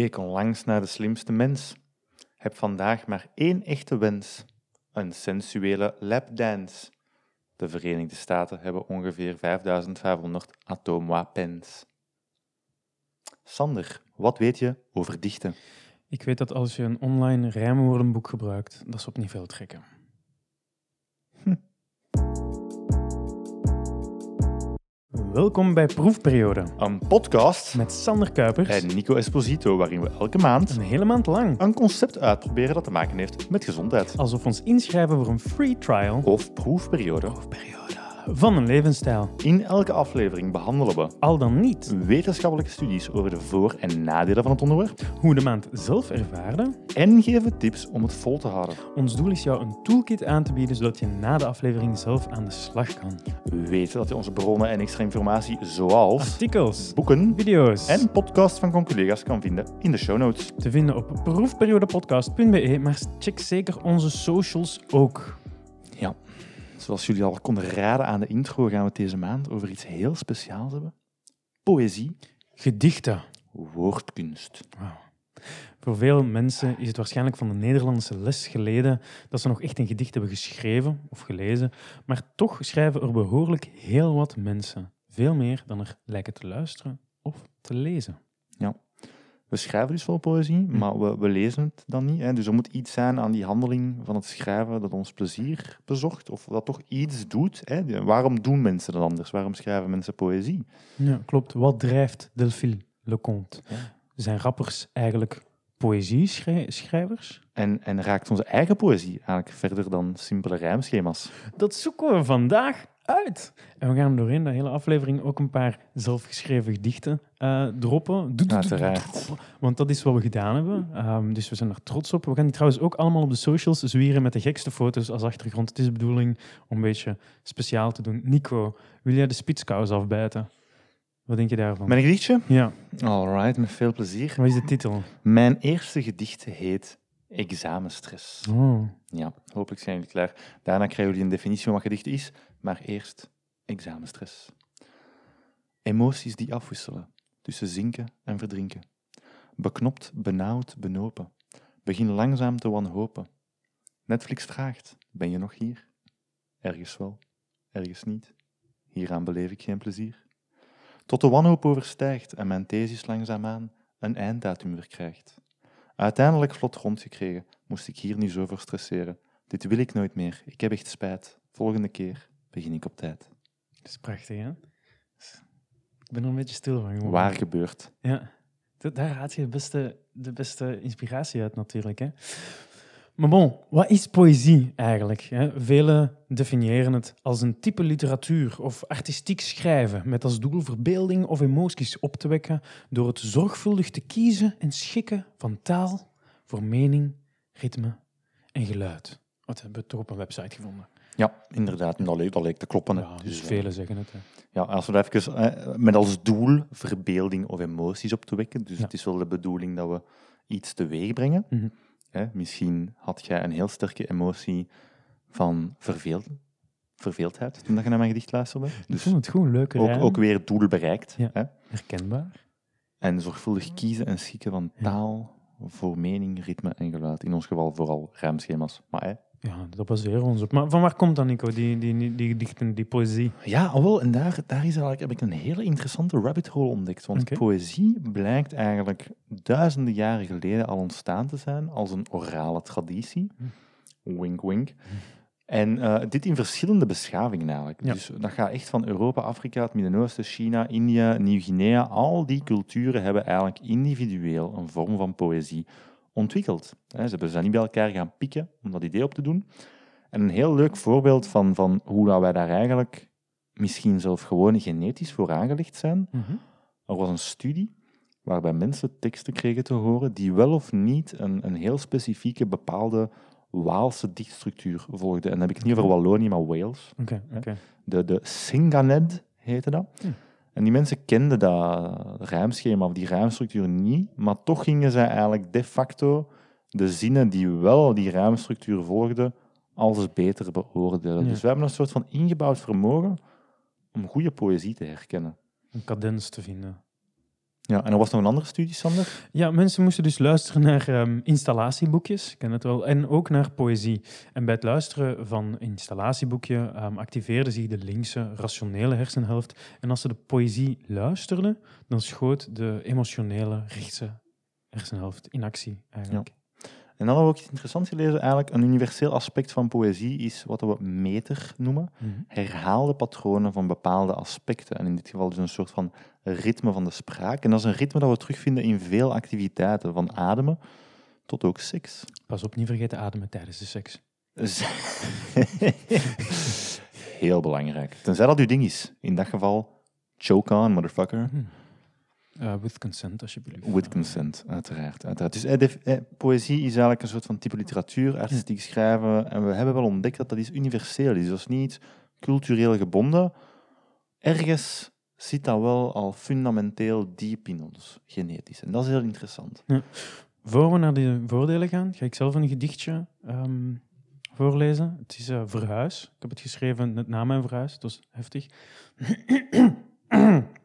Keek onlangs naar de slimste mens. Heb vandaag maar één echte wens. Een sensuele lapdance. De Verenigde Staten hebben ongeveer 5500 atoomwapens. Sander, wat weet je over dichten? Ik weet dat als je een online rijmwoordenboek gebruikt, dat ze op niveau trekken. Welkom bij Proefperiode Een podcast met Sander Kuipers. en Nico Esposito, waarin we elke maand Een hele maand lang. een concept uitproberen dat te maken heeft met gezondheid. Alsof we ons inschrijven voor een free trial Of proefperiode. Van een levensstijl. In elke aflevering behandelen we Al dan niet wetenschappelijke studies over de voor- en nadelen van het onderwerp hoe de maand zelf ervaarde. en geven tips om het vol te houden. Ons doel is jou een toolkit aan te bieden zodat je na de aflevering zelf aan de slag kan. We weten dat je onze bronnen en extra informatie zoals Artikels, boeken video's en podcasts van conculega's kan vinden in de show notes. te vinden op proefperiodepodcast.be, maar check zeker onze socials ook. Ja, zoals jullie al konden raden aan de intro gaan we het deze maand over iets heel speciaals hebben. Poëzie, Gedichten. woordkunst. Voor veel mensen is het waarschijnlijk van de Nederlandse les geleden dat ze nog echt een gedicht hebben geschreven of gelezen, maar toch schrijven er behoorlijk heel wat mensen. Veel meer dan er lijken te luisteren of te lezen. We schrijven dus wel poëzie, maar we, we lezen het dan niet. Hè. Dus er moet iets zijn aan die handeling van het schrijven dat ons plezier bezorgt, of dat toch iets doet. Hè. Waarom doen mensen dat anders? Waarom schrijven mensen poëzie? Ja, klopt. Wat drijft Delphine Leconte? Ja. Zijn rappers eigenlijk poëzie-schrijvers? En, en raakt onze eigen poëzie eigenlijk verder dan simpele rijmschema's? Dat zoeken we vandaag uit. En we gaan doorheen de hele aflevering ook een paar zelfgeschreven gedichten eh, droppen. Uiteraard. Want dat is wat we gedaan hebben. Ehm, dus we zijn er trots op. We gaan die trouwens ook allemaal op de socials zwieren met de gekste foto's als achtergrond. Het is de bedoeling om een beetje speciaal te doen. Nico, wil jij de spitskous afbijten? Wat denk je daarvan? Mijn gedichtje? Ja, Alright, met veel plezier. wat is de titel? Mijn eerste gedicht heet Examenstress. Oh. Ja, hopelijk zijn jullie klaar. Daarna krijgen jullie een definitie van wat gedicht is, maar eerst examenstress. Emoties die afwisselen, tussen zinken en verdrinken. Beknopt, benauwd, benopen. Begin langzaam te wanhopen. Netflix vraagt, ben je nog hier? Ergens wel, ergens niet. Hieraan beleef ik geen plezier. Tot de wanhoop overstijgt en mijn thesis langzaamaan een einddatum verkrijgt. Uiteindelijk vlot rondgekregen, moest ik hier niet zo voor stresseren. Dit wil ik nooit meer. Ik heb echt spijt. Volgende keer begin ik op tijd. Dat is prachtig, hè? Ik ben er een beetje stil van geworden. Waar gebeurt? Ja, Da- daar haal je de beste, de beste inspiratie uit natuurlijk. Hè? Maar bon, wat is poëzie eigenlijk? Hè? Velen definiëren het als een type literatuur of artistiek schrijven met als doel verbeelding of emoties op te wekken door het zorgvuldig te kiezen en schikken van taal voor mening, ritme en geluid. Wat hebben we toch op een website gevonden? Ja, inderdaad. en Dat leek, dat leek te kloppen. Ja, dus Dus, eh, velen zeggen het. Hè. ja, als we dat even eh, met als doel verbeelding of emoties op te wekken. Dus Ja. het is wel de bedoeling dat we iets teweeg brengen. Mhm. Misschien had jij een heel sterke emotie van verveeld, verveeldheid toen dat je naar mijn gedicht luisterde. Ik Dus vond het goed, leuke ook, ook weer doel bereikt. Ja. Herkenbaar. En zorgvuldig kiezen en schikken van taal voor mening, ritme en geluid. In ons geval vooral ruimschema's. Maar Ja, dat baseren we ons op. Maar van waar komt dan, Nico, die, die, die, die die poëzie? Ja, al wel. En daar, daar is eigenlijk, heb ik een hele interessante rabbit hole ontdekt. Want poëzie blijkt eigenlijk duizenden jaren geleden al ontstaan te zijn als een orale traditie. Wink, wink. En eh, dit in verschillende beschavingen eigenlijk. Ja. Dus dat gaat echt van Europa, Afrika, het Midden-Oosten, China, India, Nieuw-Guinea. Al die culturen hebben eigenlijk individueel een vorm van poëzie ontwikkeld. Ze hebben ze niet bij elkaar gaan pikken om dat idee op te doen. En een heel leuk voorbeeld van, van hoe dat wij daar eigenlijk misschien zelf gewoon genetisch voor aangelegd zijn. Er was een studie waarbij mensen teksten kregen te horen die wel of niet een, een heel specifieke bepaalde Waalse dichtstructuur volgden. En dan heb ik het niet over Wallonië, maar Wales. De, de Singaned heette dat. Hm. En die mensen kenden dat rijmschema of die rijmstructuur niet, maar toch gingen zij eigenlijk de facto de zinnen die wel die rijmstructuur volgden, als beter beoordelen. Ja. Dus we hebben een soort van ingebouwd vermogen om goede poëzie te herkennen. Een cadens te vinden. Ja, en er was nog een andere studie, Sander? Ja, mensen moesten dus luisteren naar ehm, installatieboekjes, ik ken het wel, en ook naar poëzie. En bij het luisteren van een installatieboekje um, activeerde zich de linkse, rationele hersenhelft. En als ze de poëzie luisterden, dan schoot de emotionele, rechtse hersenhelft in actie eigenlijk. Ja. En dan hebben we ook iets interessants gelezen. Eigenlijk een universeel aspect van poëzie is wat we meter noemen. Mhm. Herhaalde patronen van bepaalde aspecten. En in dit geval dus een soort van ritme van de spraak. En dat is een ritme dat we terugvinden in veel activiteiten, van ademen tot ook seks. Pas op, niet vergeten ademen tijdens de seks. Dus- Heel belangrijk. Tenzij dat uw ding is. In dat geval, choke on, motherfucker. Hm. Uh, with consent, alsjeblieft. With consent, uiteraard. uiteraard. Dus eh, eh, poëzie is eigenlijk een soort van type literatuur, artistiek schrijven. En we hebben wel ontdekt dat dat is universeel is. Dat is niet cultureel gebonden. Ergens zit dat wel al fundamenteel diep in ons, genetisch. En dat is heel interessant. Voor we naar de voordelen gaan, ga ik zelf een gedichtje ehm, voorlezen. Het is eh, Verhuis. Ik heb het geschreven net na mijn verhuis, dat is heftig.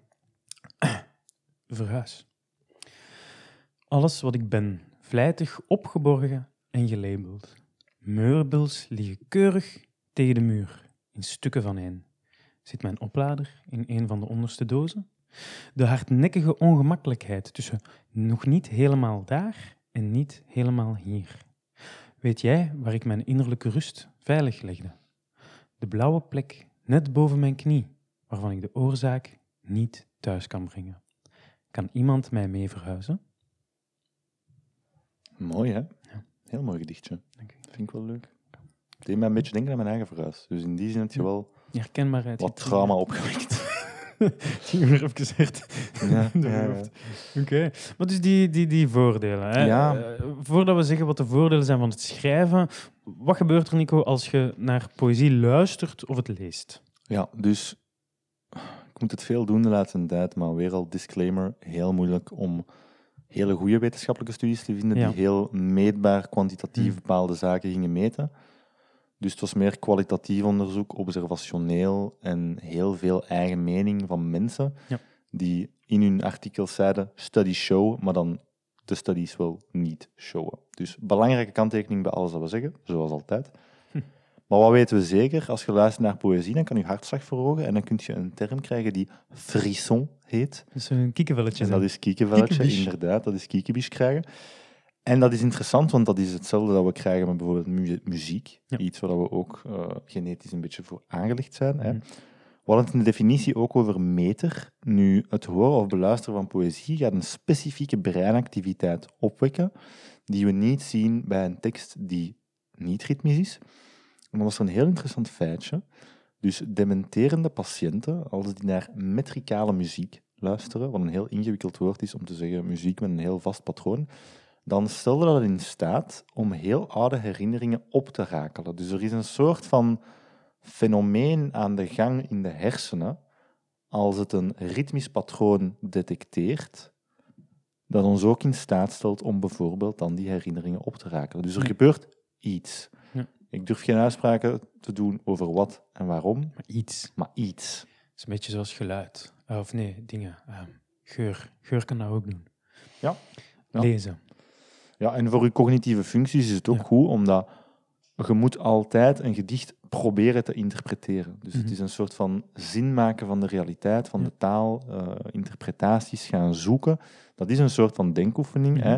Verhuis. Alles wat ik ben, vlijtig opgeborgen en gelabeld. Meubels liggen keurig tegen de muur, in stukken van een. Zit mijn oplader in een van de onderste dozen? De hardnekkige ongemakkelijkheid tussen nog niet helemaal daar en niet helemaal hier. Weet jij waar ik mijn innerlijke rust veilig legde? De blauwe plek net boven mijn knie, waarvan ik de oorzaak niet thuis kan brengen. Kan iemand mij mee verhuizen? Mooi, hè? Ja. Heel mooi gedichtje. Dank u. Vind ik wel leuk. Het deed mij een beetje denken aan mijn eigen verhuis. Dus in die zin heb je wel Herkenbaarheid. wat trauma opgewekt. Die weer even hard Ja, ja. Oké. Maar dus die, die, die voordelen. Hè? Ja. Eh, voordat we zeggen wat de voordelen zijn van het schrijven, wat gebeurt er, Nico, als je naar poëzie luistert of het leest? Ja, dus ik moet het veel doen de laatste tijd, maar weer al disclaimer, heel moeilijk om hele goede wetenschappelijke studies te vinden Ja. die heel meetbaar, kwantitatief Hmm. bepaalde zaken gingen meten. Dus het was meer kwalitatief onderzoek, observationeel en heel veel eigen mening van mensen Ja. die in hun artikels zeiden studies show, maar dan de studies wel niet showen. Dus belangrijke kanttekening bij alles wat we zeggen, zoals altijd. Maar wat weten we zeker? Als je luistert naar poëzie, dan kan je hartslag verhogen en dan kun je een term krijgen die frisson heet. Dus een kiekenvelletje. En dat is kiekenvelletje, Kiekenbisch. inderdaad, dat is kiekenbies krijgen. En dat is interessant, want dat is hetzelfde dat we krijgen met bijvoorbeeld mu- muziek. Ja. Iets waar we ook eh, genetisch een beetje voor aangelegd zijn. Hè. Mhm. We hadden het in de definitie ook over meter. Nu, het horen of beluisteren van poëzie gaat een specifieke breinactiviteit opwekken, die we niet zien bij een tekst die niet ritmisch is. En dan was er een heel interessant feitje. Dus dementerende patiënten, als die naar metricale muziek luisteren, wat een heel ingewikkeld woord is om te zeggen muziek met een heel vast patroon, dan stelde dat in staat om heel oude herinneringen op te rakelen. Dus er is een soort van fenomeen aan de gang in de hersenen, als het een ritmisch patroon detecteert, dat ons ook in staat stelt om bijvoorbeeld dan die herinneringen op te rakelen. Dus er gebeurt iets. Ja. Ik durf geen uitspraken te doen over wat en waarom, Maar iets. maar iets. Het is een beetje zoals geluid. Eh, of nee, dingen. Ehm, geur. Geur kan dat ook doen. Ja. Ja. Lezen. Ja, en voor je cognitieve functies is het ook Ja. goed, omdat je moet altijd een gedicht proberen te interpreteren. Dus Mhm. het is een soort van zin maken van de realiteit, van Ja. de taal, eh, interpretaties gaan zoeken. Dat is een soort van denkoefening. Mhm. hè.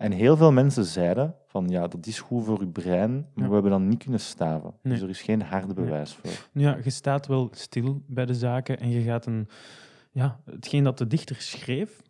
En heel veel mensen zeiden van ja, dat is goed voor je brein, maar Ja. we hebben dan niet kunnen staven. Nee. Dus er is geen harde bewijs voor. Ja, je staat wel stil bij de zaken en je gaat een, ja, hetgeen dat de dichter schreef,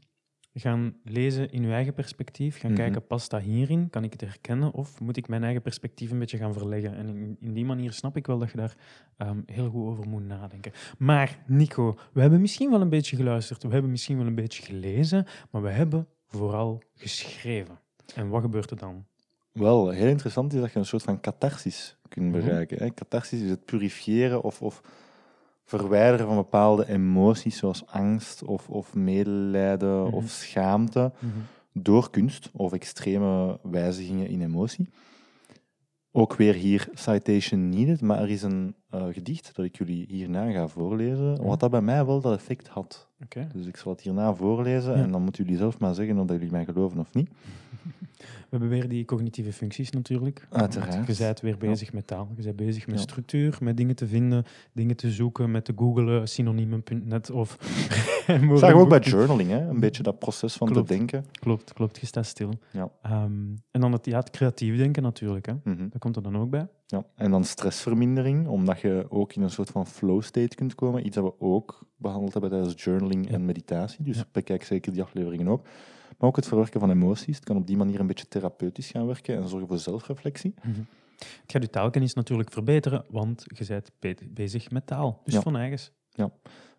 gaan lezen in je eigen perspectief, gaan Mhm. kijken, past dat hierin? Kan ik het herkennen? Of moet ik mijn eigen perspectief een beetje gaan verleggen? En in, in die manier snap ik wel dat je daar ehm, heel goed over moet nadenken. Maar Nico, we hebben misschien wel een beetje geluisterd, we hebben misschien wel een beetje gelezen, maar we hebben vooral geschreven. En wat gebeurt er dan? Wel, heel interessant is dat je een soort van catharsis kunt Mhm. bereiken. Hè. Catharsis is het purifiëren of, of verwijderen van bepaalde emoties, zoals angst of, of medelijden Mhm. of schaamte, door kunst of extreme wijzigingen in emotie. ook weer hier citation needed, maar er is een eh, gedicht dat ik jullie hierna ga voorlezen, wat dat bij mij wel dat effect had. Oké. Dus ik zal het hierna voorlezen Ja. en dan moeten jullie zelf maar zeggen of dat jullie mij geloven of niet. We hebben weer die cognitieve functies natuurlijk. Uiteraard. Je bent weer bezig met taal. Je bent bezig met structuur, met dingen te vinden, dingen te zoeken, met te googlen, synoniemen.net of... We ook bij journaling, hè? een beetje dat proces van Klopt. te denken. Klopt, klopt. Je staat stil. Ja. Ehm, en dan het, ja, het creatief denken natuurlijk. Hè. Dat komt er dan ook bij. Ja. En dan stressvermindering, omdat je ook in een soort van flow state kunt komen. Iets dat we ook behandeld hebben tijdens journaling Ja. en meditatie. Dus Ja. bekijk zeker die afleveringen ook. Maar ook het verwerken van emoties. Het kan op die manier een beetje therapeutisch gaan werken en zorgen voor zelfreflectie. Het gaat je taalkennis natuurlijk verbeteren, want je bent be- bezig met taal. Dus Ja. van eigens.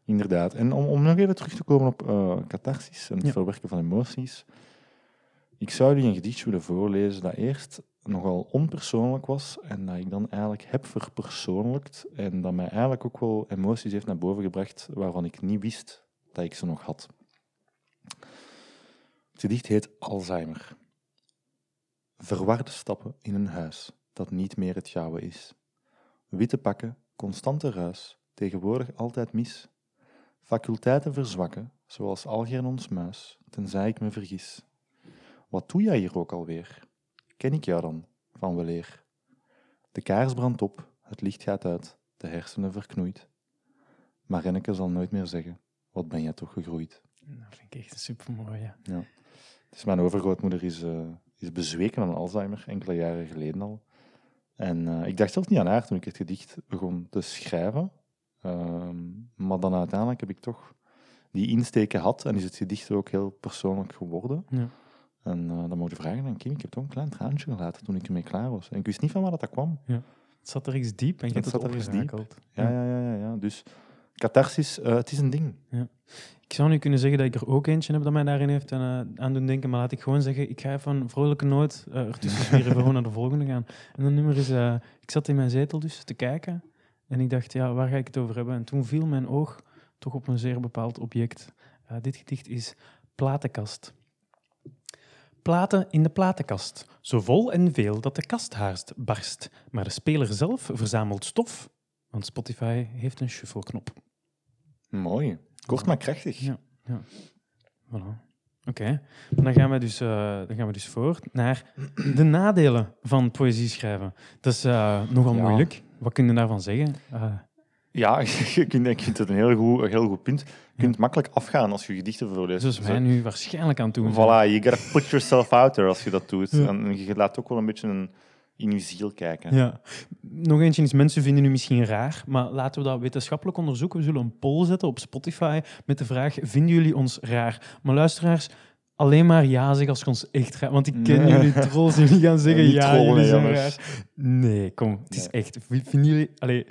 Inderdaad. En om, om nog even terug te komen op eh catharsis en het Ja. verwerken van emoties. Ik zou jullie een gedichtje willen voorlezen dat eerst nogal onpersoonlijk was en dat ik dan eigenlijk heb verpersoonlijkt en dat mij eigenlijk ook wel emoties heeft naar boven gebracht waarvan ik niet wist dat ik ze nog had. Het gedicht heet Alzheimer. Verwarde stappen in een huis dat niet meer het jouwe is. Witte pakken, constante ruis, tegenwoordig altijd mis. Faculteiten verzwakken, zoals Algernons muis, tenzij ik me vergis. Wat doe jij hier ook alweer? Ken ik jou dan, van weleer? De kaars brandt op, het licht gaat uit, de hersenen verknoeit. Maar Renneke zal nooit meer zeggen, wat ben jij toch gegroeid? Dat vind ik echt super mooi. Ja. Dus mijn overgrootmoeder is, eh, is bezweken aan Alzheimer, enkele jaren geleden al. En eh, ik dacht zelfs niet aan haar toen ik het gedicht begon te schrijven. Ehm, maar dan uiteindelijk heb ik toch die insteek gehad en is het gedicht ook heel persoonlijk geworden. Ja. En eh, dan moet je vragen aan Kim, ik heb toch een klein traantje gelaten toen ik ermee klaar was. En ik wist niet van waar dat kwam. Het zat er iets diep en je Het hebt het zat diep. opgerakeld. Ja, ja, ja, ja. ja. Dus catharsis, eh, het is een ding. Ik zou nu kunnen zeggen dat ik er ook eentje heb dat mij daarin heeft eh, aan doen denken, maar laat ik gewoon zeggen, ik ga even een vrolijke noot uh, ertussen voor gewoon naar de volgende gaan. En dat nummer is, ik zat in mijn zetel dus te kijken en ik dacht, ja, waar ga ik het over hebben? En toen viel mijn oog toch op een zeer bepaald object. Dit gedicht is Platenkast. Platen in de platenkast, zo vol en veel dat de kast haast barst. Maar de speler zelf verzamelt stof, want Spotify heeft een shuffle-knop. Mooi. Kort maar krachtig. Ja. Voilà. Oké, okay. dan, gaan we dus, uh, dan gaan we dus voort naar de nadelen van poëzie schrijven. Dat is uh, nogal ja. moeilijk. Wat kun je daarvan zeggen? Uh, ja, ik vind, ik vind het een heel goed, een heel goed punt. Je kunt makkelijk afgaan als je gedichten voorleest. Zoals wij nu waarschijnlijk aan het doen Voilà, you gotta put yourself out there als je dat doet. Ja. En je laat ook wel een beetje een, in je ziel kijken. Ja. Nog eentje is, mensen vinden u misschien raar, maar laten we dat wetenschappelijk onderzoeken. We zullen een poll zetten op Spotify met de vraag, vinden jullie ons raar? Maar luisteraars, alleen maar ja zeggen als je ons echt raar... Want ik ken nee. jullie trolls, jullie gaan zeggen ja, jullie zijn raar. Nee, kom, het is nee. echt... Vinden jullie... Allee,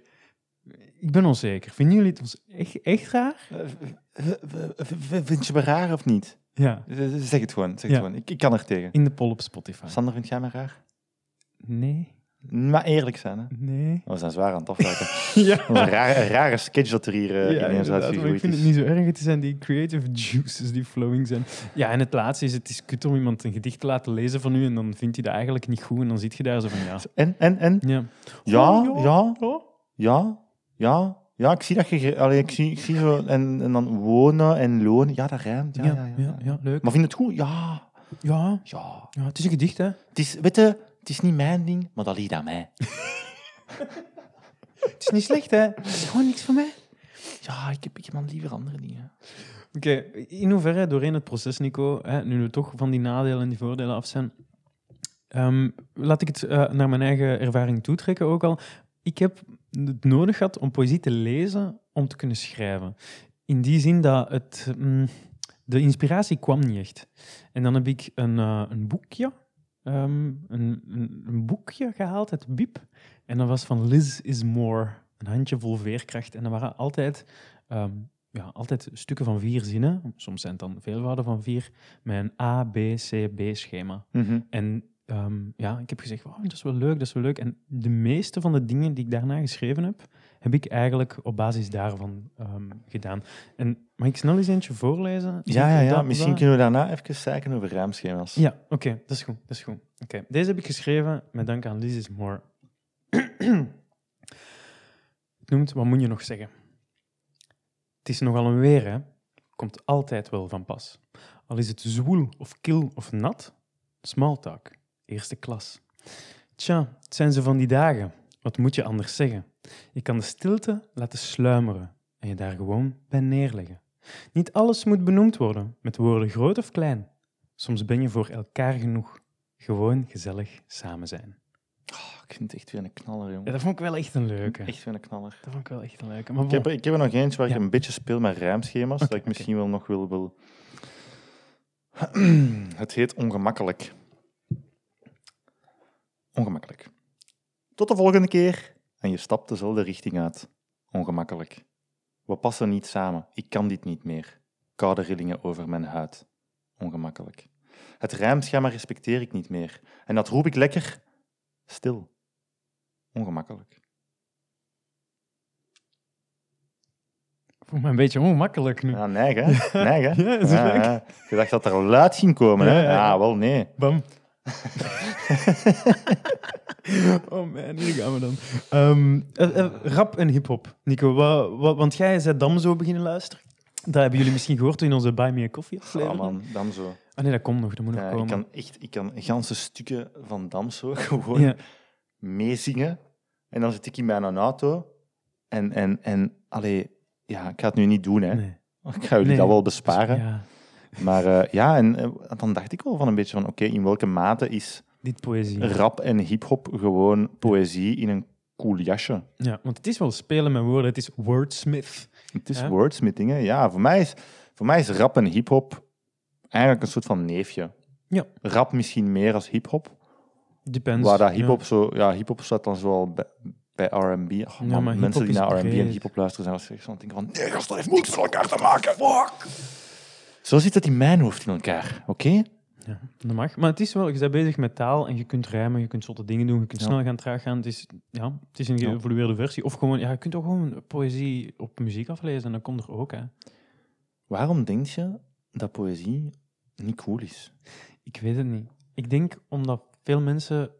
ik ben onzeker. Vinden jullie het ons echt, echt raar? Vind je me raar of niet? Ja. Zeg het gewoon. Zeg het ja. gewoon. Ik, ik kan er tegen. In de poll op Spotify. Sander, vind jij me raar? Nee. Maar eerlijk zijn, hè? Nee. Oh, we zijn zwaar aan het afwijken. ja. Is een rare, een rare sketch dat er hier uh, ja, ineens uitgegroeid Ik vind het niet zo erg. Het zijn die creative juices die flowing zijn. Ja, en het laatste is, het is kut om iemand een gedicht te laten lezen van u en dan vindt hij dat eigenlijk niet goed en dan zit je daar zo van, ja. En, en, en? Ja. Ja, oh, ja, ja, ja, ja. Ik zie dat je... Allee, ik, zie, ik zie zo... En, en dan wonen en lonen. Ja, dat rijmt. Ja, ja, ja, ja, ja, ja leuk. Maar vind je het goed? Ja. Ja. Ja. ja. Het is een gedicht, hè? Het is, weet je, het is niet mijn ding, maar dat ligt aan mij. het is niet slecht, hè? Het is gewoon niks voor mij. Ja, ik heb, ik heb dan liever andere dingen. Oké, okay. in hoeverre doorheen het proces, Nico, hè, nu we toch van die nadelen en die voordelen af zijn, um, laat ik het uh, naar mijn eigen ervaring toetrekken ook al. Ik heb het nodig gehad om poëzie te lezen om te kunnen schrijven. In die zin dat het, mm, de inspiratie kwam niet echt. En dan heb ik een, uh, een boekje, um, een, een, een, boekje gehaald uit Biep. En dat was van Liz is More, een handjevol veerkracht. En dat waren altijd, um, ja, altijd stukken van vier zinnen. Soms zijn het dan veelvouden van vier, met een A, B, C, B schema. Mm -hmm. En Um, ja, ik heb gezegd, wow, dat is wel leuk, dat is wel leuk. En de meeste van de dingen die ik daarna geschreven heb, heb ik eigenlijk op basis daarvan um, gedaan. En mag ik snel eens eentje voorlezen? Ja, ja, ja. misschien kunnen we daarna even zeiken over ruimschema's. Ja, oké, okay, dat is goed. Dat is goed. Okay. Deze heb ik geschreven met dank aan Liz Moore. Het noemt, wat moet je nog zeggen? Het is nogal een weer, hè? Komt altijd wel van pas. Al is het zwoel of kil of nat, smalltalk, eerste klas. Tja, het zijn ze van die dagen. Wat moet je anders zeggen? Je kan de stilte laten sluimeren en je daar gewoon bij neerleggen. Niet alles moet benoemd worden, met woorden groot of klein. Soms ben je voor elkaar genoeg. Gewoon gezellig samen zijn. Oh, ik vind het echt weer een knaller, Ja, jongen. dat vond ik wel echt een leuke. Echt weer een knaller. Dat vond ik wel echt een leuke. Maar Ik heb, er- ik heb er nog eentje waar Ja. ik een beetje speel met rijmschema's, dat ik misschien wel nog wil, wil... Het heet Ongemakkelijk. Ongemakkelijk. Tot de volgende keer. En je stapt dezelfde richting uit. Ongemakkelijk. We passen niet samen. Ik kan dit niet meer. Koude rillingen over mijn huid. Ongemakkelijk. Het rijmschema respecteer ik niet meer. En dat roep ik lekker stil. Ongemakkelijk. Ik voel me een beetje ongemakkelijk nu. Ja, neig, hè? Neig, hè? Ja, dat is Ja, leuk. ja. Je dacht dat er luid ging komen, hè? Ja, Ja, ja, ja. wel, nee. Bam. oh man, hier gaan we dan. Eh, rap en hip-hop. Nico, wa- wa- want jij zei Dam zo beginnen luisteren. Dat hebben jullie misschien gehoord in onze Buy Me a Coffee Ja, aflevering. man, Damso. Ah nee, dat komt nog, dat moet nog Ja, ik komen. kan echt ik kan ganse stukken van Damso gewoon Ja. meezingen. En dan zit ik in mijn auto. En, en, en allee, ja, ik ga het nu niet doen, hè. Nee. Ik ga jullie Nee. dat wel besparen. Ja, Maar eh, ja, en eh, dan dacht ik wel van een beetje van, oké, in welke mate is dit poëzie. rap en hip-hop gewoon poëzie in een cool jasje? Ja, want het is wel spelen met woorden. Het is wordsmith. Het is Ja. wordsmithing, hè. Ja, voor mij is, voor mij is rap en hip-hop eigenlijk een soort van neefje. Ja. Rap misschien meer als hip-hop. Depends. Waar dat ja. hip-hop zo... Ja, hip-hop staat dan zo wel bij, bij R&B. Oh, Ja, mensen die naar R&B en hip-hop luisteren zijn het denken van... Nee, dat heeft niks met elkaar te maken. Fuck! Zo zit het in mijn hoofd in elkaar, oké? Ja, dat mag. Maar het is wel, je bent bezig met taal en je kunt rijmen, je kunt zotte dingen doen, je kunt Ja. snel gaan, traag gaan. Het is, ja, het is een geëvolueerde versie. Of gewoon, ja, je kunt ook gewoon poëzie op muziek aflezen en dat komt er ook. Hè. Waarom denk je dat poëzie niet cool is? Ik weet het niet. Ik denk omdat veel mensen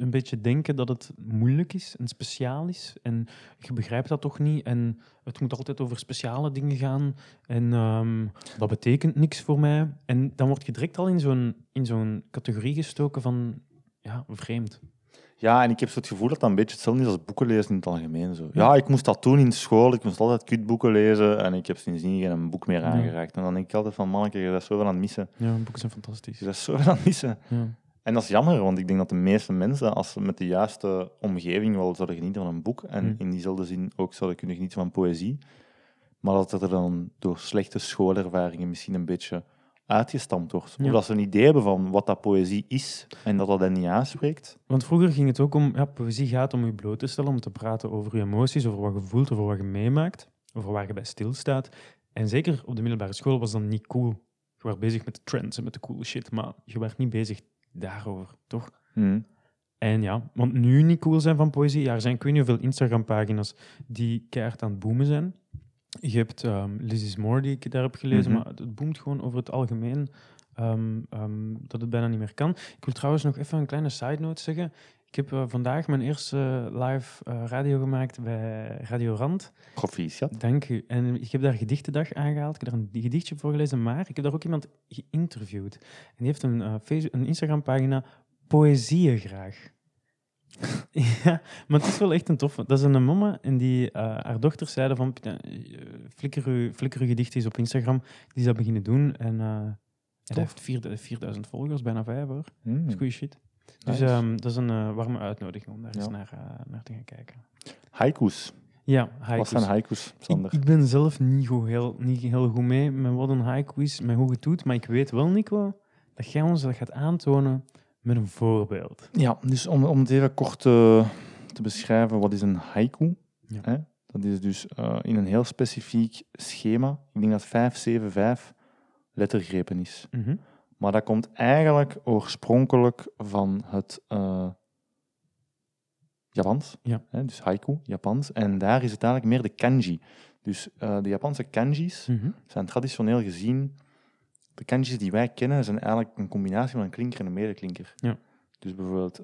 een beetje denken dat het moeilijk is en speciaal is. En je begrijpt dat toch niet. En het moet altijd over speciale dingen gaan. En ehm, dat betekent niks voor mij. En dan word je direct al in zo'n, in zo'n categorie gestoken van ja, vreemd. Ja, en ik heb zo het gevoel dat dat een beetje hetzelfde is als boeken lezen in het algemeen. Zo. Ja, ik moest dat doen in school. Ik moest altijd kutboeken lezen. En ik heb sindsdien geen boek meer aangeraakt. En dan denk ik altijd van, manneke, je bent zoveel aan het missen. Ja, boeken zijn fantastisch. Je bent zoveel aan het missen. Ja. En dat is jammer, want ik denk dat de meeste mensen, als ze met de juiste omgeving wel zouden genieten van een boek, en Hmm. in diezelfde zin ook zouden kunnen genieten van poëzie, maar dat het er dan door slechte schoolervaringen misschien een beetje uitgestampt wordt. Ja. Of dat ze een idee hebben van wat dat poëzie is en dat dat hen niet aanspreekt. Want vroeger ging het ook om, ja, poëzie gaat om je bloot te stellen, om te praten over je emoties, over wat je voelt, over wat je meemaakt, over waar je bij stilstaat. En zeker op de middelbare school was dat niet cool. Je was bezig met de trends en met de coole shit, maar je werd niet bezig daarover, toch? Hmm. En ja, want nu niet cool zijn van poëzie. Ja, er zijn ik weet niet hoeveel Instagram-pagina's die keihard aan het boomen zijn. Je hebt um, Liz is More, die ik daar heb gelezen, Mhm. maar het boomt gewoon over het algemeen ehm, ehm, dat het bijna niet meer kan. Ik wil trouwens nog even een kleine side note zeggen. Ik heb eh, vandaag mijn eerste live eh, radio gemaakt bij Radio Rand. Proficiat. Dank u. En ik heb daar gedichtendag aangehaald. Ik heb daar een gedichtje voor gelezen, maar ik heb daar ook iemand geïnterviewd. En die heeft een, eh, Facebook- een Instagram-pagina Poëzieën graag. ja, maar het is wel echt een toffe. Dat is een mama en die, eh, haar dochters zeiden van, "Pieter, eh, flikker, uw, flikker uw op Instagram. Die is dat beginnen doen en eh dat heeft vier- 4000 volgers, bijna vijf hoor. Dat Hmm. is goede shit. Dus Nice. ehm, dat is een eh, warme uitnodiging om daar eens naar, eh, naar te gaan kijken. Haikus. Ja, Wat haikus. zijn haikus, Sander? Ik, ik ben zelf niet, goed, heel, niet heel goed mee met wat een haiku is, met hoe het doet. Maar ik weet wel, Nico, dat jij ons dat gaat aantonen met een voorbeeld. Ja, dus om, om het even kort eh, te beschrijven, wat is een haiku? Ja. Hè? Dat is dus in een heel specifiek schema. Ik denk dat 575 lettergrepen is. Mhm. Maar dat komt eigenlijk oorspronkelijk van het eh, Japans. Ja. Hè? Dus haiku, Japans. En daar is het eigenlijk meer de kanji. Dus eh, de Japanse kanjis Mhm. zijn traditioneel gezien... De kanjis die wij kennen zijn eigenlijk een combinatie van een klinker en een medeklinker. Ja. Dus bijvoorbeeld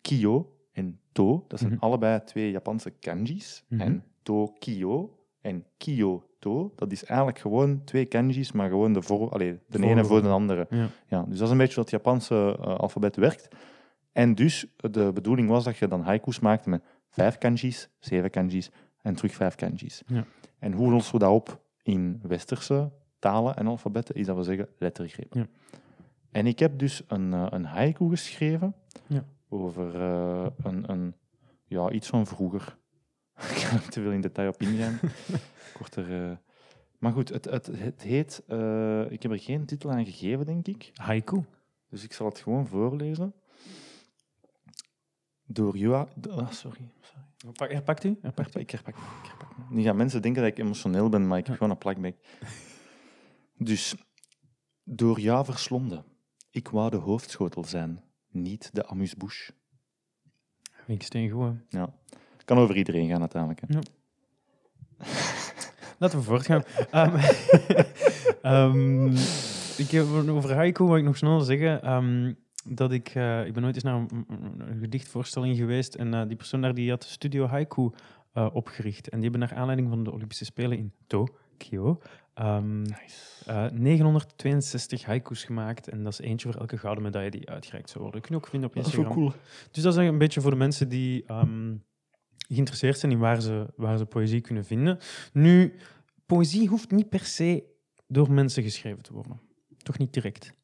kiyo en To. Dat zijn Mhm. allebei twee Japanse kanji's. Mhm. En Tokyo en Dat is eigenlijk gewoon twee kanji's, maar gewoon de, voor, allee, de ene voor de andere. Ja. Ja, dus dat is een beetje wat het Japanse eh, alfabet werkt. En dus de bedoeling was dat je dan haiku's maakte met vijf kanji's, zeven kanji's en terug vijf kanji's. Ja. En hoe lossen we dat op in westerse talen en alfabetten? Is dat we zeggen lettergrepen. Ja. En ik heb dus een, eh, een haiku geschreven Ja. over eh, een, een, ja, iets van vroeger. ik ga er te veel in detail op ingaan. ik word er, eh, Maar goed, het, het, het heet... eh, ik heb er geen titel aan gegeven, denk ik. Haiku. Dus ik zal het gewoon voorlezen. Door Joa... Ah, sorry. sorry. Pak- Herpakt u? Herpakt u? Ik herpak, ik herpak. Nu gaan mensen denken dat ik emotioneel ben, maar ik heb gewoon een plakbek. Dus, door jou verslonden. Ik wou de hoofdschotel zijn, niet de amuse-bouche. Vind ik steen goed. hè. Ja. Kan over iedereen gaan, uiteindelijk. Hè. Laten we voortgaan. Ehm, ehm, ik heb over haiku wil ik nog snel zeggen ehm, dat ik... eh, ik ben nooit eens naar een, gedichtvoorstelling geweest en eh, die persoon daar die had Studio Haiku eh, opgericht. En die hebben naar aanleiding van de Olympische Spelen in Tokio eh, 962 haiku's gemaakt. En dat is eentje voor elke gouden medaille die uitgereikt zou worden. kun je ook vinden op Dat is wel Instagram. cool. Dus dat is een beetje voor de mensen die geïnteresseerd zijn in waar ze, waar ze poëzie kunnen vinden. Nu, poëzie hoeft niet per se door mensen geschreven te worden. Toch niet direct.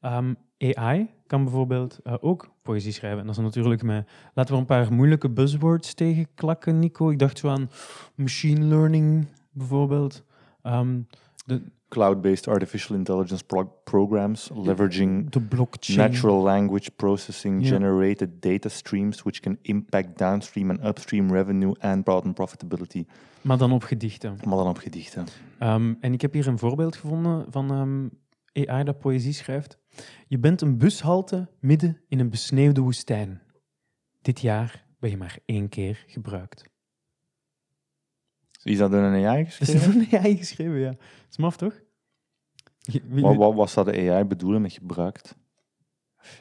Ehm, AI kan bijvoorbeeld eh, ook poëzie schrijven. En dat is natuurlijk met... Laten we een paar moeilijke buzzwords tegenklakken, Nico. Ik dacht zo aan machine learning, bijvoorbeeld. Ehm, de, Cloud-based artificial intelligence pro- programs, leveraging de blockchain. natural language processing, generated data streams, which can impact downstream and upstream revenue and broaden profitability. Maar dan op gedichten. Maar dan op gedichten. Ehm, en ik heb hier een voorbeeld gevonden van ehm, AI dat poëzie schrijft. Je bent een bushalte midden in een besneeuwde woestijn. Dit jaar ben je maar één keer gebruikt. Is dat door een AI Dat is geschreven? door een AI geschreven, ja. Dat is maf, toch? Wie- Wat, wat, wat zou de AI bedoelen met gebruikt?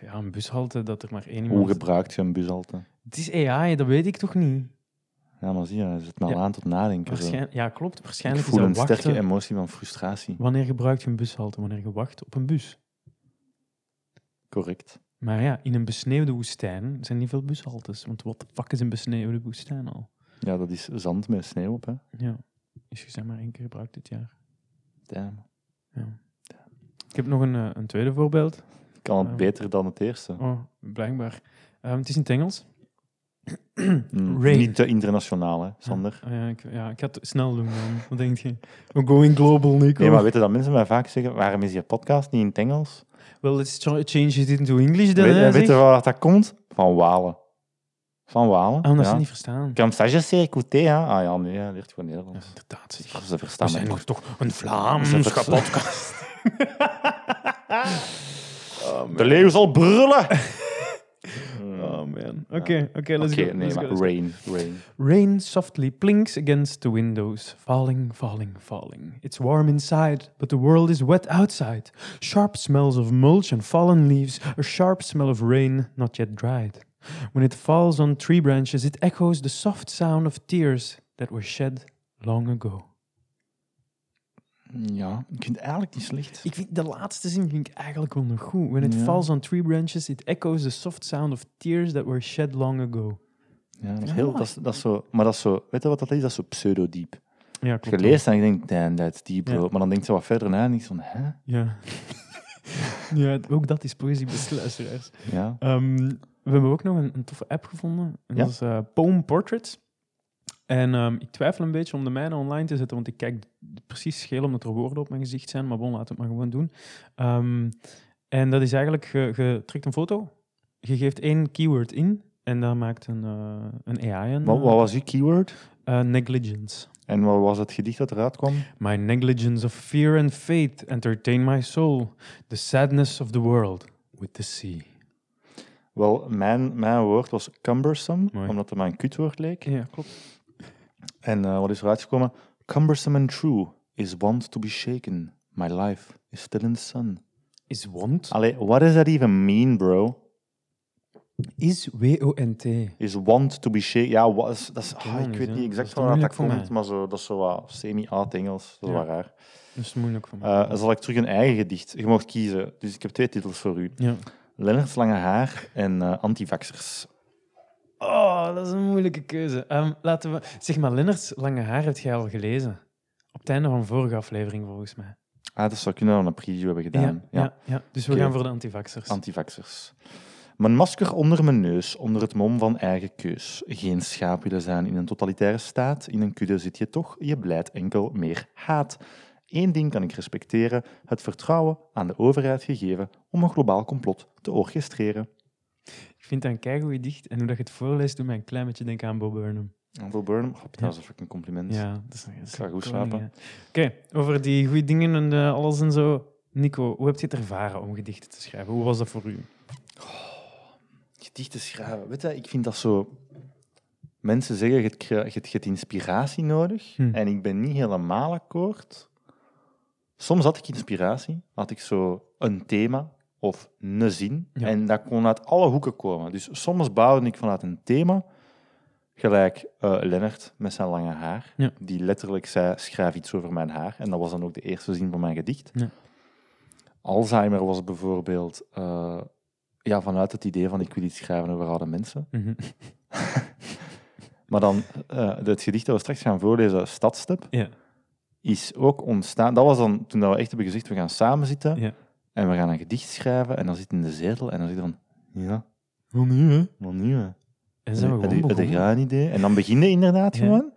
Ja, een bushalte dat er maar één Hoe iemand... gebruikt je een bushalte? Het is AI, dat weet ik toch niet? Ja, maar zie je, je zit me al Ja. aan tot nadenken. Waarschijn... Ja, klopt. Ik Waarschijnlijk voel is een dat wachten. sterke emotie van frustratie. Wanneer gebruik je een bushalte? Wanneer je wacht op een bus. Correct. Maar ja, in een besneeuwde woestijn zijn niet veel bushaltes. Want wat de fuck is een besneeuwde woestijn al? Ja, dat is zand met sneeuw op, hè. Ja, is gezegd maar één keer gebruikt dit jaar. Damn. Ja. Ik heb nog een, eh, een tweede voorbeeld. Kan het Ja. beter dan het eerste? Oh, blijkbaar. Ehm, het is in het Engels. Mm. Niet te internationaal, hè, Sander. Ah, ja, ik, ja, ik ga het snel doen dan. Wat denk je? We're going global, Nico. Nee, maar weten dat mensen mij vaak zeggen, waarom is je podcast niet in het Engels? Well, let's try- change it into English then. Weet, hè, weet je waar dat komt? Van Walen. Van Walen, Ah, omdat ja. ze niet verstaan. Je sais écouter, hè. Ah ja, nee, hij leert gewoon Ja, Nederlands. inderdaad. zeg. Ze We verstaan mij zijn nog toch een Vlaamse podcast. De leeuw zal brullen! Oh man. Oké, oké, let's Oké, go. nee, let's maar go. rain, rain. Rain softly plinks against the windows, falling, falling, falling. It's warm inside, but the world is wet outside. Sharp smells of mulch and fallen leaves, a sharp smell of rain not yet dried. When it falls on tree branches, it echoes the soft sound of tears that were shed long ago. Ja, ik vind het eigenlijk niet slecht. Ik vind de laatste zin vind ik eigenlijk wel nog goed. When it Ja. falls on tree branches, it echoes the soft sound of tears that were shed long ago. Ja, dat is heel, dat is, dat is zo, maar dat is zo, weet je wat dat is? Dat is zo pseudo-diep. Ja, Als je klopt. leest en je denkt, damn, that's deep, bro. Ja. Maar dan denkt ze wat verder na en denk je van, hè? Ja. ja, ook dat is poëzie, beste luisteraars. Ja. Ehm, we hebben ook nog een, een toffe app gevonden. En Ja. dat is eh, Poem Portraits. En ehm, ik twijfel een beetje om de mijne online te zetten, want ik kijk precies scheel omdat er woorden op mijn gezicht zijn. Maar bon, we het maar gewoon doen. Ehm, en dat is eigenlijk, je, je trekt een foto, je geeft één keyword in en dan maakt een, eh, een AI een Wat, wat was uw keyword? eh, negligence. En wat was het gedicht dat eruit kwam? My negligence of fear and faith entertain my soul. The sadness of the world with the sea. Wel, mijn, mijn woord was cumbersome, Mooi. omdat het mij een kutwoord leek. Ja, klopt. En eh, wat is eruit gekomen? Cumbersome and true is want to be shaken. My life is still in the sun. Is want? Allee, what does that even mean, bro? Is W-O-N-T. Is want to be shaken. Ja, dat is, ah, ik weet niet exact waar dat, dat komt, maar zo, dat is zo wat semi-oud-Engels. Dat is wel raar. Dat is moeilijk voor mij. Eh, zal ik terug een eigen gedicht? Je mag kiezen. Dus ik heb twee titels voor u. ja. Lennart's Lange Haar en eh antivaxers. Oh, dat is een moeilijke keuze. Ehm, laten we... Zeg maar, Lennart's Lange Haar heb jij al gelezen. Op het einde van vorige aflevering, volgens mij. Ah, dat zou kunnen we een preview hebben gedaan. Ja, ja, ja. Dus we gaan voor de antivaxers. Antivaxers. Mijn masker onder mijn neus, onder het mom van eigen keus. Geen schaap willen zijn in een totalitaire staat. In een kudde zit je toch, je blijft enkel meer haat. Eén ding kan ik respecteren: het vertrouwen aan de overheid gegeven om een globaal complot te orchestreren. Ik vind dat een keigoed dicht. En hoe dat je het voorleest, doet mij een klein beetje denken aan Bob Burnham. Uncle Burnham, oh, dat is een compliment. Ja, dat is, is ga goed slapen. Oké, over die goede dingen en eh, alles en zo. Nico, hoe heb je het ervaren om gedichten te schrijven? Hoe was dat voor u? Gedichten schrijven, weet je, ik vind dat zo. Mensen zeggen, je hebt, je inspiratie nodig. Hm. En ik ben niet helemaal akkoord. Soms had ik inspiratie, had ik zo een thema of een zin. Ja. En dat kon uit alle hoeken komen. Dus soms bouwde ik vanuit een thema, gelijk eh Lennart met zijn lange haar, Ja. die letterlijk zei, schrijf iets over mijn haar. En dat was dan ook de eerste zin van mijn gedicht. Ja. Alzheimer was bijvoorbeeld eh, ja, vanuit het idee van ik wil iets schrijven over oude mensen. Mhm. Maar dan, eh, het gedicht dat we straks gaan voorlezen, Stadstep, Ja, is ook ontstaan. Dat was dan toen dat we echt hebben gezegd, we gaan samen zitten ja. en we gaan een gedicht schrijven. En dan zit in de zetel en dan zit dan, ja, Hoe nu, hè? wat nu hè? En zijn we Heb gewoon je geen idee? En dan begin je inderdaad gewoon.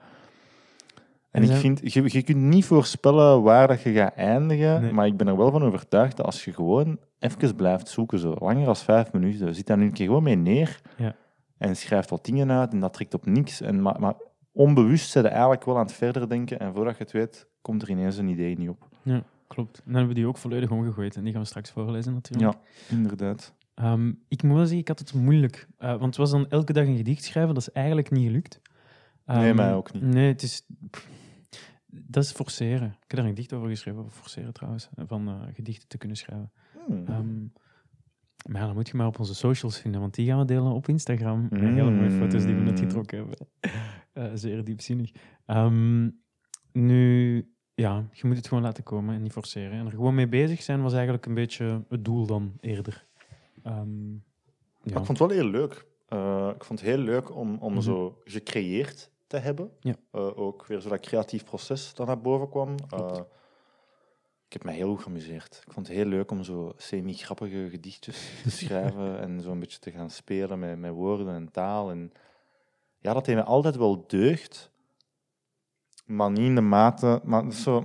En En ik vind, je, je kunt niet voorspellen waar dat je gaat eindigen, Nee. maar ik ben er wel van overtuigd dat als je gewoon even blijft zoeken, zo langer dan vijf minuten, zit daar nu een keer gewoon mee neer Ja. en schrijft wat dingen uit en dat trekt op niks. En, maar, maar onbewust zit je eigenlijk wel aan het verder denken en voordat je het weet, komt er ineens een idee niet op. Ja, klopt. En dan hebben we die ook volledig omgegooid. En die gaan we straks voorlezen, natuurlijk. Ja, inderdaad. Ehm, ik moet wel zeggen, ik had het moeilijk. Eh, want het was dan elke dag een gedicht schrijven. Dat is eigenlijk niet gelukt. Nee, Ehm, mij ook niet. Nee, het is... pff, Dat is forceren. Ik heb daar een gedicht over geschreven, over forceren trouwens. Van eh, gedichten te kunnen schrijven. Hmm. Ehm, maar ja, dan moet je maar op onze socials vinden, want die gaan we delen op Instagram. Met hele mooie foto's die we net getrokken hebben. Eh, zeer diepzinnig. Ehm, nu, ja, je moet het gewoon laten komen en niet forceren. En er gewoon mee bezig zijn was eigenlijk een beetje het doel dan eerder. Ehm, ja. Ik vond het wel heel leuk. Eh, ik vond het heel leuk om, om Mhm. zo gecreëerd te hebben. Ja. Eh, ook weer zo dat creatief proces dat naar boven kwam. Ik heb mij heel goed geamuseerd. Ik vond het heel leuk om zo semi-grappige gedichtjes te schrijven en zo een beetje te gaan spelen met, met woorden en taal. En ja, dat heeft me altijd wel deugd, maar niet in de mate... Maar zo...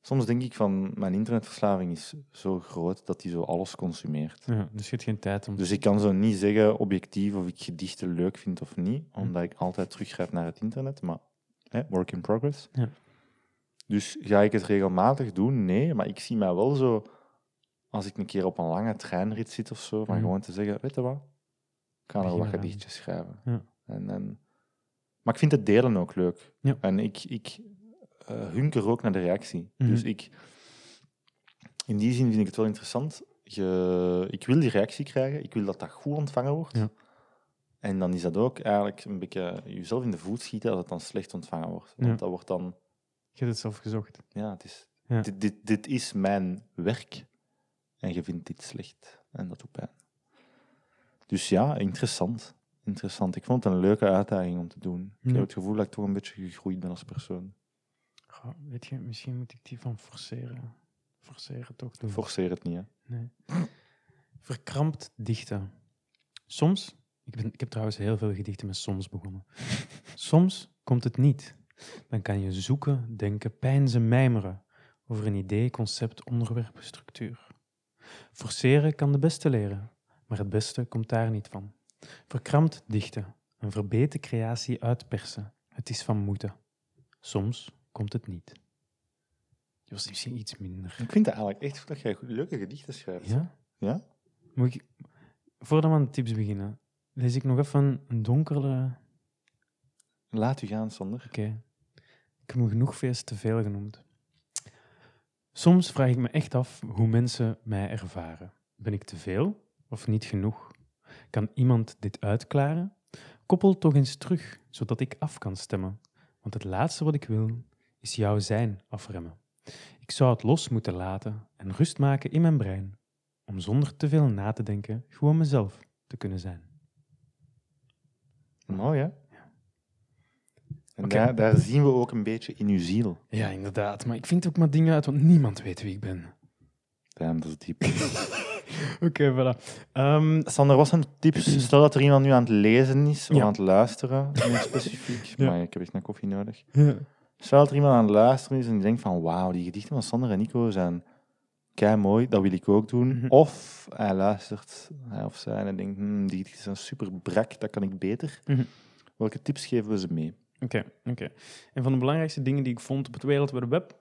Soms denk ik van, mijn internetverslaving is zo groot dat die zo alles consumeert. Ja, dus je hebt geen tijd om... Dus ik kan zo niet zeggen objectief of ik gedichten leuk vind of niet, omdat ik altijd teruggrijp naar het internet. Maar hè, work in progress. Ja. Dus ga ik het regelmatig doen? Nee, maar ik zie mij wel zo, als ik een keer op een lange treinrit zit of zo, van Mhm. gewoon te zeggen, weet je wat, ik ga nog wat gedichtjes schrijven. Ja. En, en, maar ik vind het delen ook leuk. Ja. En ik, ik eh, hunker ook naar de reactie. Mhm. Dus ik, in die zin vind ik het wel interessant. Je, ik wil die reactie krijgen, ik wil dat dat goed ontvangen wordt. Ja. En dan is dat ook eigenlijk een beetje jezelf in de voet schieten als het dan slecht ontvangen wordt. Want dat wordt dan, Je hebt het zelf gezocht. ja, het is, Ja. Dit, dit, dit is mijn werk en je vindt dit slecht. En dat doet pijn. Dus ja, interessant. Interessant. Ik vond het een leuke uitdaging om te doen. Ik heb het gevoel dat ik toch een beetje gegroeid ben als persoon. Goh, weet je, misschien moet ik die van forceren. Forceren toch doen. Forceer het niet, hè. Nee. Verkrampt dichten. Soms, ik, ben, ik heb trouwens heel veel gedichten met soms begonnen. Soms komt het niet. Dan kan je zoeken, denken, pijnzen, mijmeren over een idee, concept, onderwerp, structuur. Forceren kan de beste leren, maar het beste komt daar niet van. Verkrampt dichten, een verbeten creatie uitpersen. Het is van moeten. Soms komt het niet. Die was misschien iets minder. Ik vind het eigenlijk echt dat jij goed- leuke gedichten schrijft. Ja? Ja? Moet ik, voordat we aan de tips beginnen, lees ik nog even een donkere... Laat u gaan, Sander. Oké. Ik heb me genoeg feest te veel genoemd. Soms vraag ik me echt af hoe mensen mij ervaren. Ben ik te veel of niet genoeg? Kan iemand dit uitklaren? Koppel toch eens terug, zodat ik af kan stemmen. Want het laatste wat ik wil, is jouw zijn afremmen. Ik zou het los moeten laten en rust maken in mijn brein, om zonder te veel na te denken gewoon mezelf te kunnen zijn. Mooi, hè? En daar, daar zien we ook een beetje in uw ziel. Ja, inderdaad. Maar ik vind ook maar dingen uit, want niemand weet wie ik ben. Damn, dat is diep. Oké, voilà. Ehm, Sander, wat zijn tips? Stel dat er iemand nu aan het lezen is of Ja. aan het luisteren, meer specifiek. Ja. Maar ik heb echt een koffie nodig. ja. Stel dat er iemand aan het luisteren is en die denkt van wauw, die gedichten van Sander en Nico zijn kei mooi, dat wil ik ook doen. Mhm. Of hij luistert, hij of zij, en denkt, hmm, die gedichten zijn super brak, dat kan ik beter. Mhm. Welke tips geven we ze mee? Oké, oké. Een van de belangrijkste dingen die ik vond op het wereldwijde web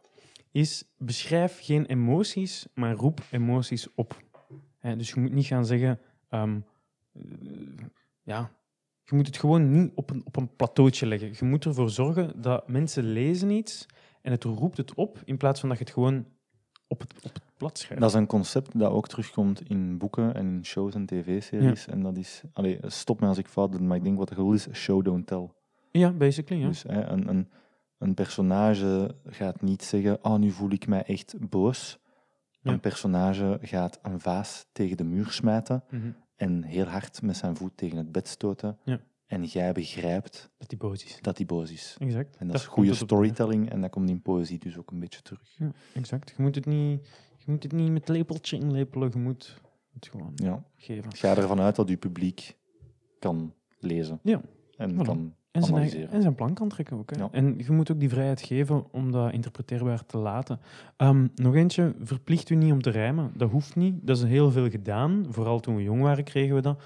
is beschrijf geen emoties, maar roep emoties op. Dus je moet niet gaan zeggen, ehm, eh, ja, je moet het gewoon niet op een, op een plateautje leggen. Je moet ervoor zorgen dat mensen lezen iets en het roept het op, in plaats van dat je het gewoon op het, op het blad schrijft. Dat is een concept dat ook terugkomt in boeken en in shows en tv-series. En dat is, allee, stop me als ik fout ben, maar ik denk wat de goal is, show don't tell. Ja, basically, ja. Dus hè, een, een, een personage gaat niet zeggen, oh, nu voel ik mij echt boos. Ja. Een personage gaat een vaas tegen de muur smijten Mhm. en heel hard met zijn voet tegen het bed stoten. Ja. En jij begrijpt Dat die boos is. dat hij boos is. Exact. En dat, is goede op storytelling en dat komt in poëzie dus ook een beetje terug. Ja, exact. Je moet het niet, je moet het niet met lepeltje inlepelen, je moet het gewoon Ja. geven. Ga ervan uit dat je publiek kan lezen. Ja, En voilà. kan En zijn, eigen- en zijn plan kan trekken ook. Hè. Ja. En je moet ook die vrijheid geven om dat interpreteerbaar te laten. Ehm, nog eentje, verplicht u niet om te rijmen. Dat hoeft niet. Dat is heel veel gedaan. Vooral toen we jong waren kregen we dat.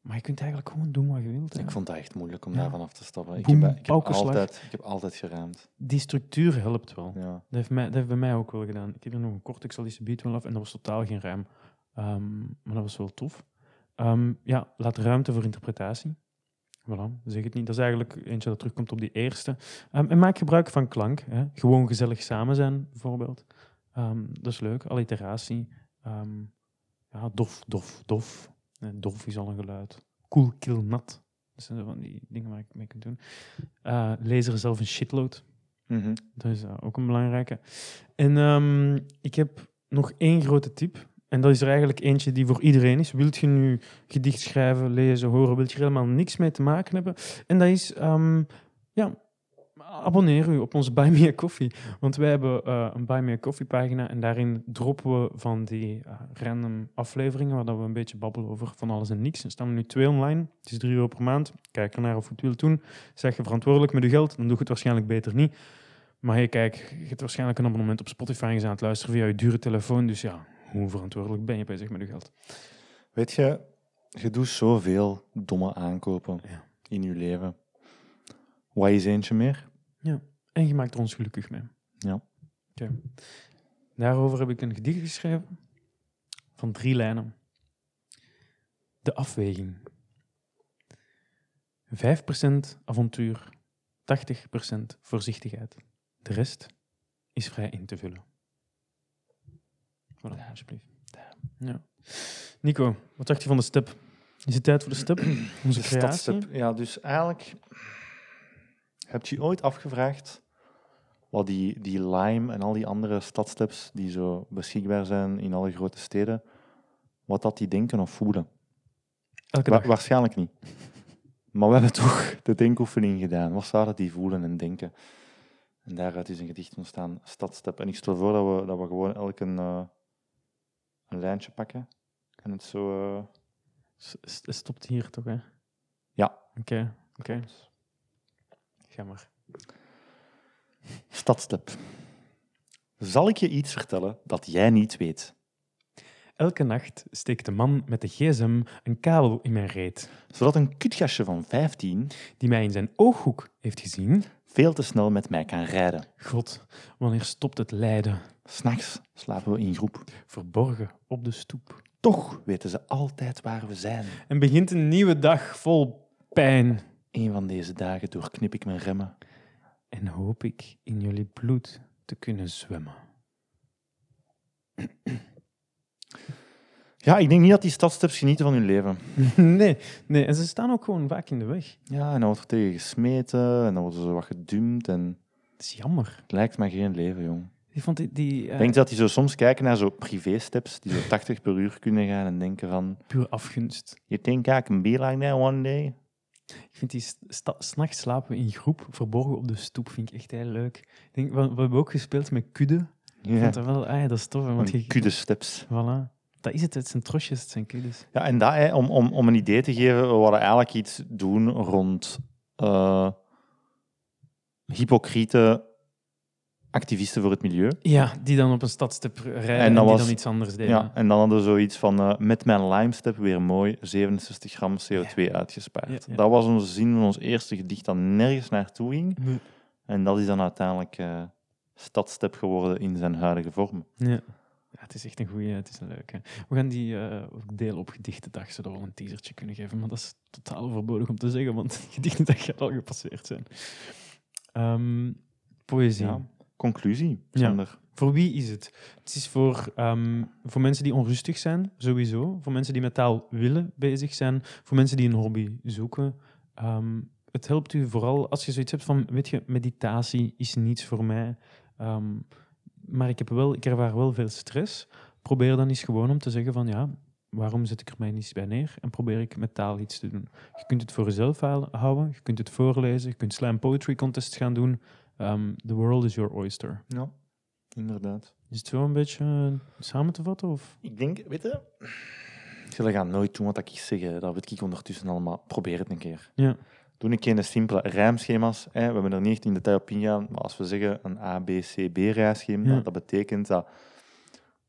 Maar je kunt eigenlijk gewoon doen wat je wilt. hè. Ik vond dat echt moeilijk om Ja. daarvan af te stappen. Ik heb, ik, heb altijd, ik heb altijd geraamd. Die structuur helpt wel. Ja. Dat heeft, mij, dat heeft bij mij ook wel gedaan. Ik heb er nog een kort, ik zal die subiet wel af, en dat was totaal geen rijm. Ehm, maar dat was wel tof. Ehm, ja, laat ruimte voor interpretatie. Voilà, zeg het niet. Dat is eigenlijk eentje dat terugkomt op die eerste. Ehm, en maak gebruik van klank. Hè. Gewoon gezellig samen zijn, bijvoorbeeld. Ehm, dat is leuk. Alliteratie. Ehm, ja, dof, dof, dof. Dof is al een geluid. Koel, kil, nat. Dat zijn zo van die dingen waar ik mee kan doen. Lees er zelf een shitload. Mhm. Dat is eh, ook een belangrijke. En ik heb nog één grote tip. En dat is er eigenlijk eentje die voor iedereen is. Wilt je nu gedicht schrijven, lezen, horen, wilt je er helemaal niks mee te maken hebben? En dat is, ehm, ja, abonneer u op onze Buy Me a Coffee. Want wij hebben eh, een Buy Me a Coffee pagina en daarin droppen we van die eh, random afleveringen waar dat we een beetje babbelen over van alles en niks. Er staan nu twee online. Het is drie euro per maand. Kijk ernaar of je het wilt doen. Zeg je verantwoordelijk met je geld, dan doe je het waarschijnlijk beter niet. Maar hey, kijk, je hebt waarschijnlijk een abonnement op Spotify en aan het luisteren via je dure telefoon. Dus ja, hoe verantwoordelijk ben je bezig met je geld? Weet je, je doet zoveel domme aankopen Ja. in je leven. Wat is eentje meer? En je maakt er ons gelukkig mee. Ja. Oké. Daarover heb ik een gedicht geschreven van drie lijnen. De afweging. 5% avontuur, 80% voorzichtigheid. De rest is vrij in te vullen. Voilà, alsjeblieft. Ja. Nico, wat dacht je van de step? Is het tijd voor de step? Onze De creatie? stadstep. Ja, dus eigenlijk heb je ooit afgevraagd wat die, die Lime en al die andere stadsteps die zo beschikbaar zijn in alle grote steden, wat dat die denken of voelen? Elke Wa- dag. waarschijnlijk niet. Maar we hebben toch de denkoefening gedaan. Wat zouden die voelen en denken? En daaruit is een gedicht ontstaan, Stadstep. En ik stel voor dat we, dat we gewoon elk een, eh, een lijntje pakken. En het zo... eh, stopt hier toch, hè? Ja. Oké, oké. Ga maar. Stadstep. Zal ik je iets vertellen dat jij niet weet? Elke nacht steekt de man met de gsm een kabel in mijn reet, Zodat een kutgastje van 15 die mij in zijn ooghoek heeft gezien. veel te snel met mij kan rijden. God, wanneer stopt het lijden? S'nachts slapen we in groep. Verborgen op de stoep. Toch weten ze altijd waar we zijn. En begint een nieuwe dag vol pijn. Een van deze dagen doorknip ik mijn remmen. En hoop ik in jullie bloed te kunnen zwemmen. Ja, ik denk niet dat die stadsteps genieten van hun leven. nee, nee, en ze staan ook gewoon vaak in de weg. Ja, en dan wordt er tegen gesmeten en dan worden ze wat gedumpt en Dat is jammer. het lijkt me geen leven, jong. Ik vond die, die eh, Denk je dat die zo soms kijken naar zo privé-steps die zo 80 per uur kunnen gaan en denken van, puur afgunst. you think I can be like that one day? Ik vind die s'nachts slapen in groep, verborgen op de stoep, vind ik echt heel leuk. Ik denk, we, we hebben ook gespeeld met kudde. Ik Ja, vond dat wel, ah, dat is tof. Want je, kudde-steps. Voilà. Dat is het, het zijn trosjes, het zijn kuddes. Ja, en dat, hè, om, om, om een idee te geven, we wilden eigenlijk iets doen rond eh, hypocriete activisten voor het milieu. Ja, die dan op een stadstep rijden En die was- dan iets anders deden. Ja, en dan hadden we zoiets van, eh, met mijn limestep weer mooi 67 gram CO2 uitgespaard. Ja. Dat was onze zin van ons eerste gedicht dat nergens naartoe ging. En dat is dan uiteindelijk eh stadstep geworden in zijn huidige vorm. Ja. Ja, het is echt een goeie, het is een leuke. We gaan die eh, delen op Gedichtendag, zodat we wel een teasertje kunnen geven. Maar dat is totaal overbodig om te zeggen, want Gedichtendag gaat al gepasseerd zijn. Ehm, poëzie. Ja. Conclusie, Ja. Sander. Voor wie is het? Het is voor, ehm, voor mensen die onrustig zijn, sowieso. Voor mensen die met taal willen bezig zijn. Voor mensen die een hobby zoeken. Ehm, het helpt u vooral als je zoiets hebt van, weet je, meditatie is niets voor mij. Ehm, maar ik, heb wel, ik ervaar wel veel stress. Probeer dan eens gewoon om te zeggen van, ja, waarom zet ik er mij niet bij neer? En probeer ik met taal iets te doen. Je kunt het voor jezelf houden, je kunt het voorlezen, je kunt slam poetry contests gaan doen. Ehm, the world is your oyster. Ja, inderdaad. Is het zo een beetje eh, samen te vatten? Of? Ik denk, weet je, jullie gaan nooit doen wat ik zeg. Dat weet ik ondertussen allemaal. Probeer het een keer. Ja. Doe een keer een simpele rijmschema's. Hè. We hebben er niet echt in detail op ingegaan, maar als we zeggen een A, B, C, B rijschema, Ja. dat betekent dat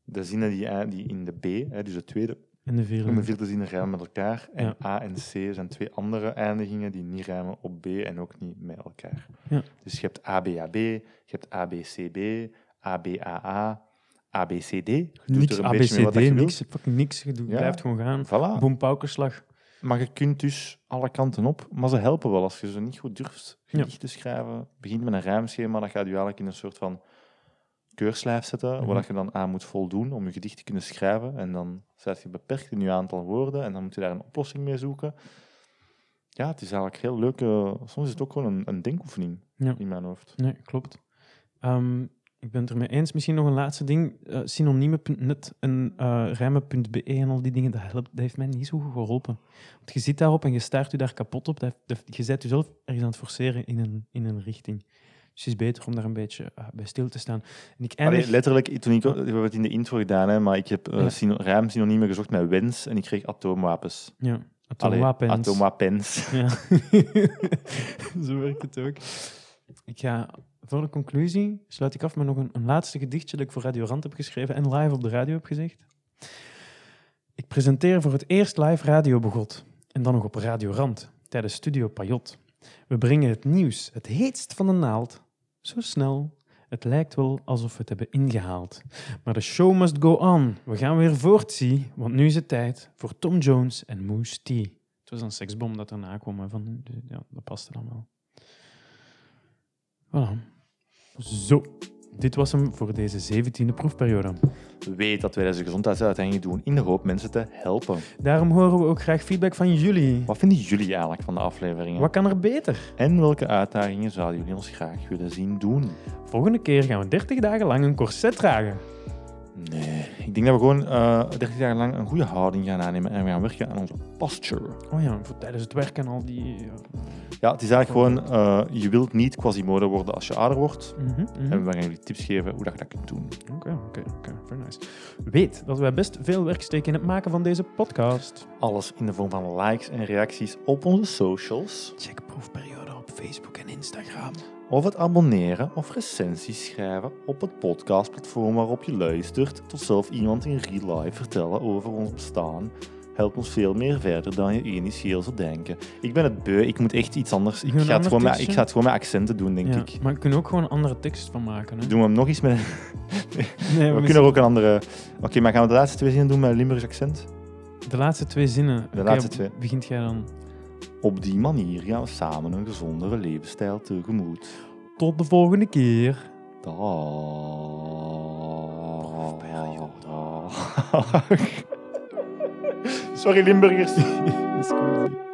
de zinnen die, ei- die in de B, hè, dus de tweede En de en de vierde. vierde zinnen rijmen met elkaar. En Ja. A en C zijn twee andere eindigingen die niet rijmen op B en ook niet met elkaar. Ja. Dus je hebt ABAB, je hebt ABCB, ABAA, ABCD. Je doet Niks er een beetje mee wat ABCD, je niks, fucking niks. Je Ja. blijft gewoon gaan. Voilà. Boom, paukerslag. Maar je kunt dus alle kanten op, maar ze helpen wel als je ze niet goed durft gedicht te schrijven. Begint met een rijmschema, dat gaat je eigenlijk in een soort van keurslijf zetten, Mhm. waar dat je dan aan moet voldoen om je gedicht te kunnen schrijven. En dan zet je beperkt in je aantal woorden en dan moet je daar een oplossing mee zoeken. Ja, het is eigenlijk heel leuk. eh, soms is het ook gewoon een, een denkoefening Ja. in mijn hoofd. Nee, klopt. Ehm, ik ben het ermee eens. Misschien nog een laatste ding. Eh Synoniemen.net en eh rijmen.be en al die dingen, dat, helpt, dat heeft mij niet zo goed geholpen. Want je zit daarop en je staart je daar kapot op. Dat, je zet jezelf ergens aan het forceren in een, in een richting. Dus het is beter om daar een beetje eh, bij stil te staan. En ik eindig... Allee, letterlijk, toen ik, we hebben het in de intro gedaan, hè, maar ik heb eh, Ja. syno- rijmsynoniemen gezocht met wens en ik kreeg atoomwapens. ja, Allee, atoomwapens. atoomwapens. Ja, zo werkt het ook. Ik ga voor de conclusie sluit ik af met nog een, een laatste gedichtje dat ik voor Radio Rand heb geschreven en live op de radio heb gezegd. Ik presenteer voor het eerst live Radio Begot en dan nog op Radio Rand tijdens Studio Pajot. We brengen het nieuws, het heetst van de naald, zo snel. Het lijkt wel alsof we het hebben ingehaald. Maar de show must go on. We gaan weer voortzien, want nu is het tijd voor Tom Jones en Moose T. Het was een seksbom dat erna kwam. Van, ja, dat paste dan wel. Voilà. Zo. Dit was hem voor deze 17e proefperiode. Weet dat wij deze gezondheidsuitdaging doen in de hoop mensen te helpen. Daarom horen we ook graag feedback van jullie. Wat vinden jullie eigenlijk van de afleveringen? Wat kan er beter? En welke uitdagingen zouden jullie ons graag willen zien doen? Volgende keer gaan we 30 dagen lang een corset dragen. Nee, ik denk dat we gewoon eh 30 jaar lang een goede houding gaan aannemen en we gaan werken aan onze posture. Oh ja, voor tijdens het werken al die... eh, Ja, het is eigenlijk gewoon, eh, je wilt niet Quasimodo worden als je ouder wordt. mhm, mhm. En we gaan jullie tips geven hoe dat je dat kunt doen. Oké, oké, oké. Very nice. Weet dat wij best veel werk steken in het maken van deze podcast. Alles in de vorm van likes en reacties op onze socials. Check proefperiode op Facebook en Instagram. Of het abonneren of recensies schrijven op het podcastplatform waarop je luistert. Tot zelf iemand in real life vertellen over ons bestaan. Helpt ons veel meer verder dan je initieel zou denken. Ik ben het beu, ik moet echt iets anders. Ik ga, het gewoon met, ik ga het gewoon met accenten doen, denk Ja, ik. maar we kunnen ook gewoon een andere tekst van maken. Hè? Doen we hem nog eens met... Nee, We kunnen er ook een andere... Oké, maar gaan we de laatste twee zinnen doen met een Limburgs accent? De laatste twee zinnen. De laatste twee. Begint jij dan? Op die manier gaan we samen een gezondere levensstijl tegemoet. Tot de volgende keer. Dag. Sorry, Limburgers.